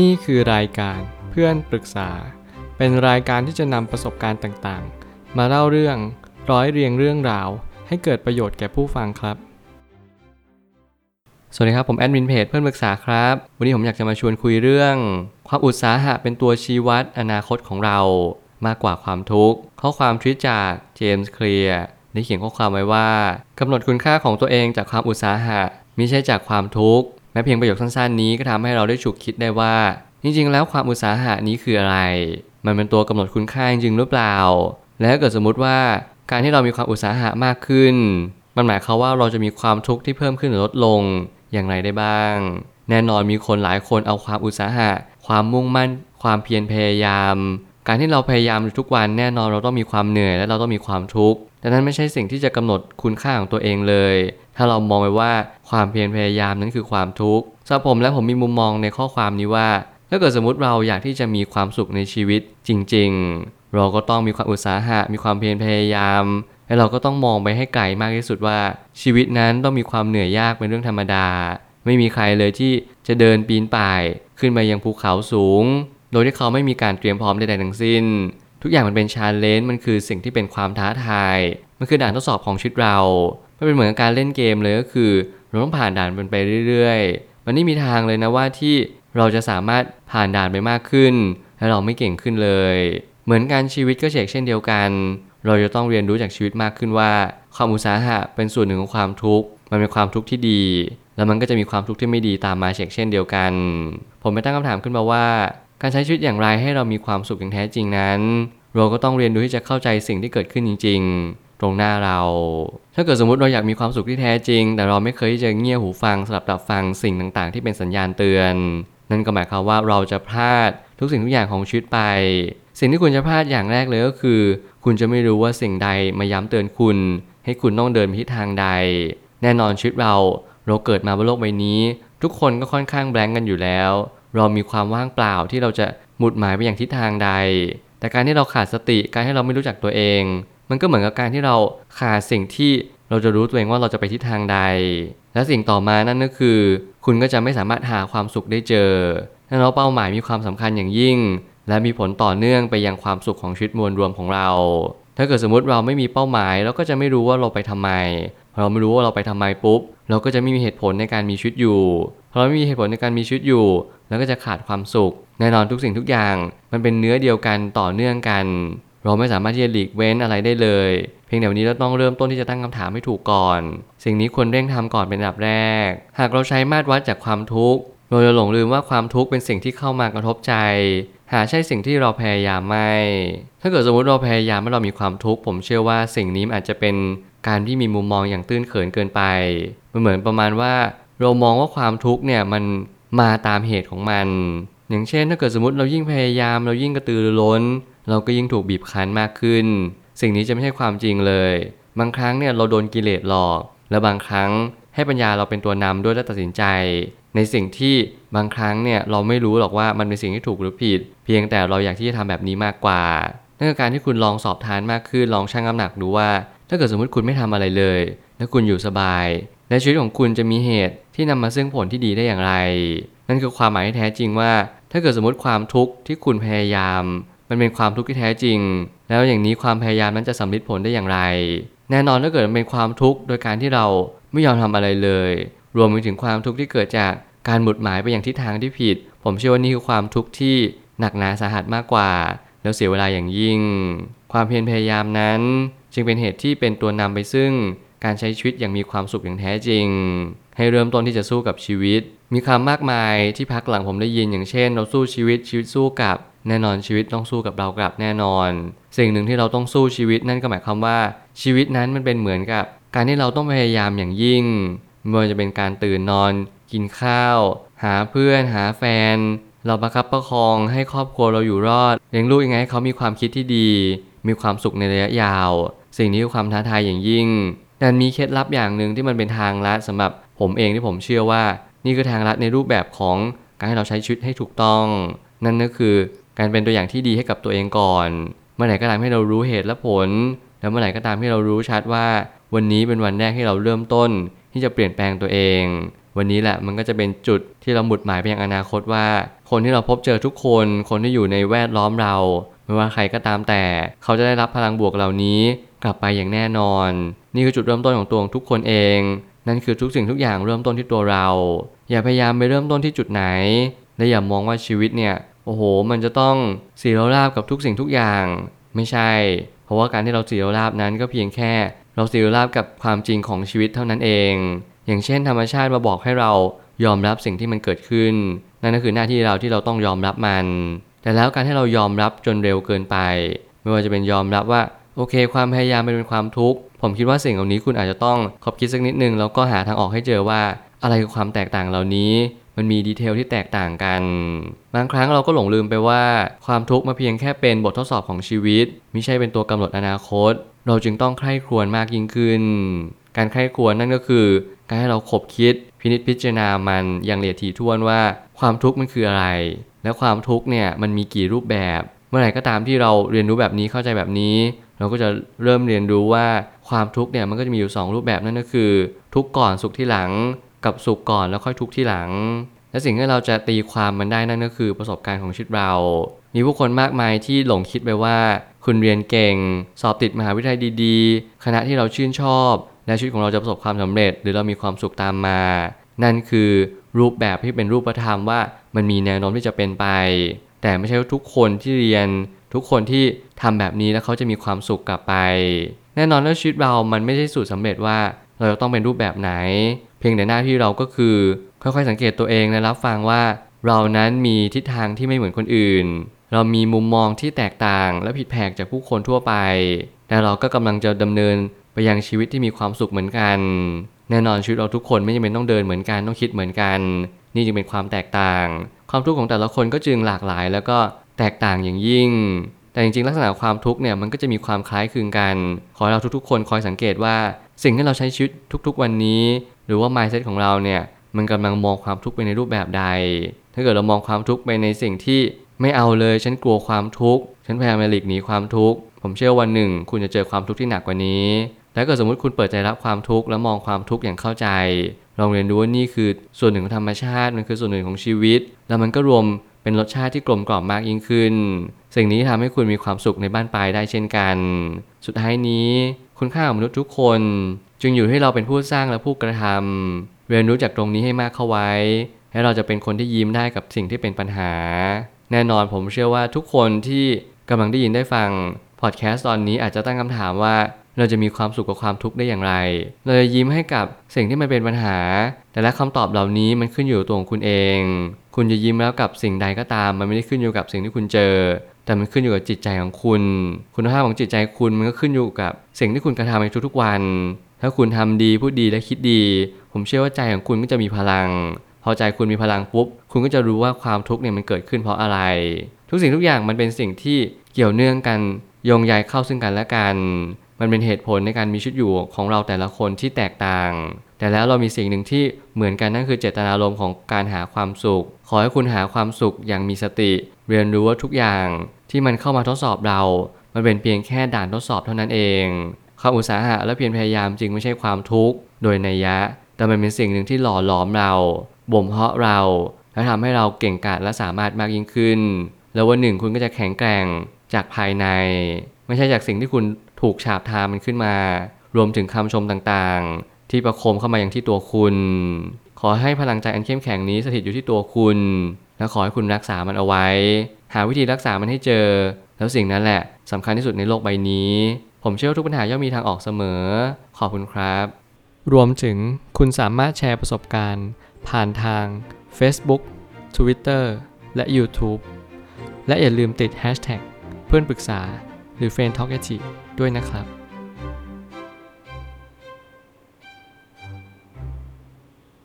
นี่คือรายการเพื่อนปรึกษา เป็นรายการที่จะนำประสบการณ์ต่างๆ มาเล่าเรื่องร้อยเรียงเรื่องราว ให้เกิดประโยชน์แก่ผู้ฟังครับ สวัสดีครับผมแอดมินเพจเพื่อนปรึกษาครับ วันนี้ผมอยากจะมาชวนคุยเรื่อง ความอุตสาหะเป็นตัวชี้วัดอนาคตของเรา มากกว่าความทุกข์ ข้อความทวิตจากเจมส์เคลียร์ได้เขียนข้อความไว้ว่ากำหนดคุณค่าของตัวเองจากความอุตสาหะมิใช่จากความทุกข์ แม้เพียงประโยคสั้นๆนี้ก็ทำให้เราได้ฉุกคิดได้ว่า จริงๆ แล้วความอุตสาหะนี้คืออะไร มันเป็นตัวกำหนดคุณค่าจริงหรือเปล่า และถ้าเกิดสมมุติว่าการที่เรามีความอุตสาหะมากขึ้น มันหมายความว่าเราจะมีความทุกข์ที่เพิ่มขึ้นหรือลดลงอย่างไรได้บ้าง แน่นอนมีคนหลายคนเอาความอุตสาหะ ความมุ่งมั่น ความเพียรพยายาม การที่เราพยายามอยู่ทุกวันแน่นอนเราต้องมีความเหนื่อยและเราต้องมีความทุกข์แต่นั้นไม่ใช่สิ่งที่จะกำหนดคุณค่าของตัวเองเลย ถ้าเรามองไปว่าความเพียรพยายามนั้นคือความทุกข์สำหรับผมและผมมีมุมมองในข้อความนี้ว่า ถ้าเกิดสมมติเราอยากที่จะมีความสุขในชีวิตจริง ๆ เราก็ต้องมีความอุตสาหะ มีความเพียรพยายาม และเราก็ต้องมองไปให้ไกลมากที่สุดว่า ชีวิตนั้นต้องมีความเหนื่อยยากเป็นเรื่องธรรมดา ไม่มีใครเลยที่จะเดินปีนป่าย ขึ้นไปยังภูเขาสูง โดยที่เขาไม่มีการเตรียมพร้อมใดๆทั้งสิ้น ทุกอย่างมันเป็นชาเลนจ์มันคือสิ่งที่เป็นความท้าทาย มันคือด่านทดสอบของชีวิตเรามันเป็นเหมือนการเล่นเกมเลยก็คือ เราต้องผ่านด่านมันไปเรื่อยๆ มันไม่มีทางเลยนะว่าที่เราจะสามารถผ่านด่านไปมากขึ้น และเราไม่เก่งขึ้นเลย เหมือนการชีวิตก็เช่นเช่นเดียวกัน เราจะต้องเรียนรู้จากชีวิตมากขึ้นว่า ความอุตสาหะเป็นส่วนหนึ่งของความทุกข์ มันเป็นความทุกข์ที่ดี แล้วมันก็จะมีความทุกข์ที่ไม่ดีตามมาเช่นเช่นเดียวกัน ผมไปตั้งคำถามขึ้นมาว่า การใช้ชีวิตอย่างไรให้เรามีความสุขอย่างแท้จริงนั้น เราก็ต้องเรียนรู้ที่จะเข้าใจสิ่งที่เกิดขึ้นจริง ๆ ตรงหน้าเรา ถ้าเกิดสมมติเราอยากมีความสุขที่แท้จริง แต่เราไม่เคยที่จะเงี่ยหูฟังสลับดับฟังสิ่งต่างๆ ที่เป็นสัญญาณเตือน นั่นก็หมายความว่าเราจะพลาดทุกสิ่งทุกอย่างของชีวิตไป สิ่งที่คุณจะพลาดอย่างแรกเลยก็คือ คุณจะไม่รู้ว่าสิ่งใดมาย้ำเตือนคุณ ให้คุณต้องเดินไปทิศทางใด แน่นอนชีวิตเราเราเกิดมาบนโลกใบนี้ ทุกคนก็ค่อนข้างแบงกันอยู่แล้ว เรามีความว่างเปล่าที่เราจะหมุดหมายไปอย่างทิศทางใด แต่การที่เราขาดสติการให้เราไม่รู้จักตัวเอง มันก็เหมือนกับการที่เราขาดสิ่งที่เราจะรู้ตัวเองว่าเราจะไปทิศทางใด และสิ่งต่อมานั่นก็คือ คุณก็จะไม่สามารถหาความสุขได้เจอดังนั้นเป้าหมายมีความสำคัญอย่างยิ่ง และมีผลต่อเนื่องไปยังความสุขของชีวิตมวลรวมของเรา ถ้าเกิดสมมติเราไม่มีเป้าหมายเราก็จะไม่รู้ว่าเราไปทำไมพอเราไม่รู้ว่าเราไปทำไมปุ๊บ เราก็จะไม่มีเหตุผลในการมีชีวิตอยู่พอเราไม่มีเหตุผลในการมีชีวิตอยู่แล้วก็จะขาดความสุข แน่นอนทุกสิ่งทุกอย่าง มันเป็นเนื้อเดียวกันต่อเนื่องกัน เราไม่สามารถที่จะหลีกเว้นอะไรได้เลย เพียงแต่วันนี้เราต้องเริ่มต้นที่จะตั้งคำถามให้ถูกก่อน สิ่งนี้ควรเร่งทำก่อนเป็นอันดับแรก หากเราใช้มาตรวัดจากความทุกข์เราจะหลงลืมว่าความทุกข์เป็นสิ่งที่เข้ามากระทบใจ หาใช่สิ่งที่เราพยายามไม่ ถ้าเกิดสมมติเราพยายามให้เรามีความทุกข์ผมเชื่อว่าสิ่งนี้อาจจะเป็นการที่มีมุมมองอย่างตื้นเขินเกินไป มันเหมือนประมาณว่า เรามองว่าความทุกข์เนี่ยมันมาตามเหตุของมัน อย่างเช่น ถ้าเกิดสมมติเรายิ่งพยายามเรายิ่งกระตือรือร้น เราก็ยิ่งถูกบีบคั้นมากขึ้น สิ่งนี้จะไม่ใช่ความจริงเลย บางครั้งเนี่ยเราโดนกิเลสหลอก และบางครั้งให้ปัญญาเราเป็นตัวนำด้วยและตัดสินใจ ในสิ่งที่บางครั้งเนี่ยเราไม่รู้หรอกว่ามันเป็นสิ่งที่ถูกหรือผิด เพียงแต่เราอยากที่จะทำแบบนี้มากกว่า นั่นคือการที่คุณลองสอบทานมากขึ้นลองชั่งน้ำหนักดูว่า ถ้าเกิดสมมติคุณไม่ทำอะไรเลย และคุณอยู่สบาย และชีวิตของคุณจะมีเหตุที่นำมาซึ่งผลที่ดีได้อย่างไร นั่นคือความหมายที่แท้จริงว่า ถ้าเกิดสมมติความทุกข์ที่คุณพยายาม มันเป็นความทุกข์ที่แท้จริง แล้วอย่างนี้ความพยายามนั้นจะสำลิดผลได้อย่างไร แน่นอนถ้าเกิดมันเป็นความทุกข์โดยการที่เราไม่ยอมทำอะไรเลย รวมไปถึงความทุกข์ที่เกิดจากการหมุดหมายไปอย่างทิศทางที่ผิด ผมเชื่อว่านี่คือความทุกข์ที่หนักหนาสาหัสมากกว่า แล้วเสียเวลาอย่างยิ่ง ความเพียรพยายามนั้น จึงเป็นเหตุที่เป็นตัวนำไปซึ่งการใช้ชีวิตอย่างมีความสุขอย่างแท้จริง ให้เริ่มต้นที่จะสู้กับชีวิต มีคำมากมายที่พักหลังผมได้ยินอย่างเช่น เราสู้ชีวิตชีวิตสู้กับ แน่นอนชีวิตต้องสู้กับเรากลับแน่นอน สิ่งหนึ่งที่เราต้องสู้ชีวิตนั่นก็หมายความว่าชีวิตนั้นมันเป็นเหมือนกับ การที่เราต้องพยายามอย่างยิ่งไม่ว่าจะเป็นการตื่นนอน กินข้าว หาเพื่อนหาแฟน เราประคับประคองให้ครอบครัวเราอยู่รอดเลี้ยงลูกยังไงให้เขามีความคิดที่ดี มีความสุขในระยะยาว สิ่งนี้คือความท้าทายอย่างยิ่งแต่มีเคล็ดลับอย่างหนึ่งที่มันเป็นทางลัดสำหรับผมเองที่ผมเชื่อว่า นี่คือทางลัดในรูปแบบของการให้เราใช้ชีวิตให้ถูกต้อง นั่นก็คือ การเป็นตัวอย่างที่ดีให้กับตัวเองก่อน เมื่อไหร่ก็ตามให้เรารู้เหตุและผล แล้วเมื่อไหร่ก็ตามที่เรารู้ชัดว่า วันนี้เป็นวันแรกที่เราเริ่มต้น ที่จะเปลี่ยนแปลงตัวเอง วันนี้แหละมันก็จะเป็นจุดที่เราหมุดหมายไปยังอนาคตว่า คนที่เราพบเจอทุกคน คนที่อยู่ในแวดล้อมเรา ไม่ว่าใครก็ตามแต่ เขาจะได้รับพลังบวกเหล่านี้กลับไปอย่างแน่นอน นี่คือจุดเริ่มต้นของตัวของทุกคนเอง นั่นคือทุกสิ่งทุกอย่างเริ่มต้นที่ตัวเรา อย่าพยายามไปเริ่มต้นที่จุดไหน และอย่ามองว่าชีวิตเนี่ย โอ้โห มันจะต้องเสีโรราบกับทุกสิ่งทุกอย่างไม่ใช่ เพราะว่าการที่เราเสีโรราบนั้นก็เพียงแค่ เราเสีโรราบกับความจริงของชีวิตเท่านั้นเอง อย่างเช่น ธรรมชาติมาบอกให้เรายอมรับสิ่งที่มันเกิดขึ้น นั่นก็คือหน้าที่เราที่เราต้องยอมรับมัน แต่แล้วการให้เรายอมรับจนเร็วเกินไป ไม่ว่าจะเป็นยอมรับว่าโอเค ความพยายามเป็นความทุกข์ผมคิดว่าสิ่งเหล่านี้คุณอาจจะต้องคบคิดสักนิดนึงแล้วก็หาทางออกให้เจอว่า อะไรคือความแตกต่างเหล่านี้ มันมีดีเทลที่แตกต่างกัน บางครั้งเราก็หลงลืมไปว่าความทุกข์มาเพียงแค่เป็นบททดสอบของชีวิต ไม่ใช่เป็นตัวกำหนดอนาคต เราจึงต้องใคร่ครวญมากยิ่งขึ้น การใคร่ครวญนั่นก็คือ การให้เราคบคิดพินิจพิจารณามันอย่างละเอียดถี่ถ้วนว่าความทุกข์มันคืออะไร และความทุกข์เนี่ยมันมีกี่รูปแบบ เมื่อไหร่ก็ตามที่เราเรียนรู้แบบนี้เข้าใจแบบนี้ เราก็จะเริ่มเรียนรู้ว่าความทุกข์เนี่ยมันก็จะมีอยู่ 2 รูปแบบนั่นก็คือ ทุกข์ก่อนสุขที่หลัง กับสุขก่อนแล้วค่อยทุกข์ที่หลัง และสิ่งที่เราจะตีความมันได้นั่นก็คือประสบการณ์ของชีวิตเรา มีผู้คนมากมายที่หลงคิดไปว่า คุณเรียนเก่ง สอบติดมหาวิทยาลัยดีๆ คณะที่เราชื่นชอบและชีวิตของเราจะประสบความสำเร็จ หรือเรามีความสุขตามมา นั่นคือรูปแบบที่เป็นรูปธรรมว่ามันมีแนวโน้มที่จะเป็นไป แต่ไม่ใช่ว่าทุกคนที่เรียน ทุกคนที่ทำแบบนี้แล้วเขาจะมีความสุขกลับไป แน่นอนว่าชีวิตเรามันไม่ใช่สูตรสำเร็จว่า เราจะต้องเป็นรูปแบบไหน เพียงแต่หน้าที่เราก็คือ ค่อยๆสังเกตตัวเองและรับฟังว่า เรานั้นมีทิศทางที่ไม่เหมือนคนอื่น เรามีมุมมองที่แตกต่าง และผิดแผกจากผู้คนทั่วไปแต่เราก็กำลังจะดำเนินไปยังชีวิตที่มีความสุขเหมือนกัน แน่นอนชีวิตเราทุกคนไม่จำเป็นต้องเดินเหมือนกันต้องคิดเหมือนกัน นี่จึงเป็นความแตกต่าง ความทุกข์ของแต่ละคนก็จึงหลากหลาย แล้วก็แตกต่างอย่างยิ่ง แต่จริงๆ ลักษณะความทุกข์เนี่ยมันก็จะมีความคล้ายคลึงกัน ขอเราทุกๆ คนคอยสังเกตว่า สิ่งที่เราใช้ชีวิตทุกๆ วันนี้ หรือว่า mindset ของเราเนี่ยมันกำลังมองความทุกข์ไปในรูปแบบใด ถ้าเกิดเรามองความทุกข์ไปในสิ่งที่ไม่เอาเลย ฉันกลัวความทุกข์ ฉันพยายามหลีกหนีความทุกข์ ผมเชื่อวันหนึ่ง คุณจะเจอความทุกข์ที่หนักกว่านี้แล้วก็สมมติคุณเปิดใจรับความทุกข์และมองความทุกข์อย่างเข้าใจ ลองเรียนรู้ว่านี่คือส่วนหนึ่งของธรรมชาติ มันคือส่วนหนึ่งของชีวิต แล้วมันก็รวมเป็นรสชาติที่กลมกล่อมมากยิ่งขึ้น สิ่งนี้ทำให้คุณมีความสุขในบ้านปลายได้เช่นกัน สุดท้ายนี้คุณค่าของมนุษย์ทุกคน จึงอยู่ที่เราเป็นผู้สร้างและผู้กระทำเรียนรู้จากตรงนี้ให้มากเข้าไว้ ให้เราจะเป็นคนที่ยิ้มได้กับสิ่งที่เป็นปัญหา แน่นอนผมเชื่อว่าทุกคนที่กำลังได้ยินได้ฟังพอดแคสต์ตอนนี้อาจจะตั้งคำถามว่าเราจะมีความสุขกับความทุกข์ได้อย่างไร เราจะยิ้มให้กับสิ่งที่มันเป็นปัญหา แต่และคำตอบเหล่านี้มันขึ้นอยู่ตัวของคุณเอง คุณจะยิ้มแล้วกับสิ่งใดก็ตาม มันไม่ได้ขึ้นอยู่กับสิ่งที่คุณเจอ แต่มันขึ้นอยู่กับจิตใจของคุณ คุณภาพของจิตใจคุณมันก็ขึ้นอยู่กับสิ่งที่คุณกระทำในทุกๆวัน ถ้าคุณทำดีพูดดีและคิดดี ผมเชื่อว่าใจของคุณก็จะมีพลัง พอใจคุณมีพลังปุ๊บ คุณก็จะรู้ว่าความทุกข์เนี่ยมันเกิดขึ้นเพราะอะไร ทุกสิ่งทุกอย่างมันเป็นสิ่งที่เกี่ยวเนื่องกันโยงใยเข้าซึ่งกันและกัน มันเป็นเหตุผลในการมีชีวิตอยู่ของเราแต่ละคนที่แตกต่าง แต่แล้วเรามีสิ่งหนึ่งที่เหมือนกันนั่นคือเจตนารมณ์ของการหาความสุข ขอให้คุณหาความสุขอย่างมีสติ เรียนรู้ว่าทุกอย่างที่มันเข้ามาทดสอบเรา มันเป็นเพียงแค่ด่านทดสอบเท่านั้นเอง ความอุตสาหะและเพียรพยายามจึงไม่ใช่ความทุกข์โดยนัยยะ แต่มันเป็นสิ่งหนึ่งที่หล่อหลอมเราบ่มเพาะเราและทำให้เราเก่งกาจและสามารถมากยิ่งขึ้น แล้ววันหนึ่งคุณก็จะแข็งแกร่งจากภายใน ไม่ใช่จากสิ่งที่คุณถูกฉาบทามันขึ้นมา รวมถึงคำชมต่างๆ ที่ประโคมเข้ามาอย่างที่ตัวคุณ ขอให้พลังใจอันเข้มแข็งนี้สถิตอยู่ที่ตัวคุณ และขอให้คุณรักษามันเอาไว้ หาวิธีรักษามันให้เจอ แล้วสิ่งนั้นแหละสำคัญที่สุดในโลกใบนี้ ผมเชื่อว่าทุกปัญหาย่อมมีทางออกเสมอ ขอบคุณครับ รวมถึงคุณสามารถแชร์ประสบการณ์ ผ่านทาง Facebook Twitter และ YouTube และอย่าลืมติด Hashtag เพื่อนปรึกษาหรือ f r ร e n d t a l k a ด้วยนะครับ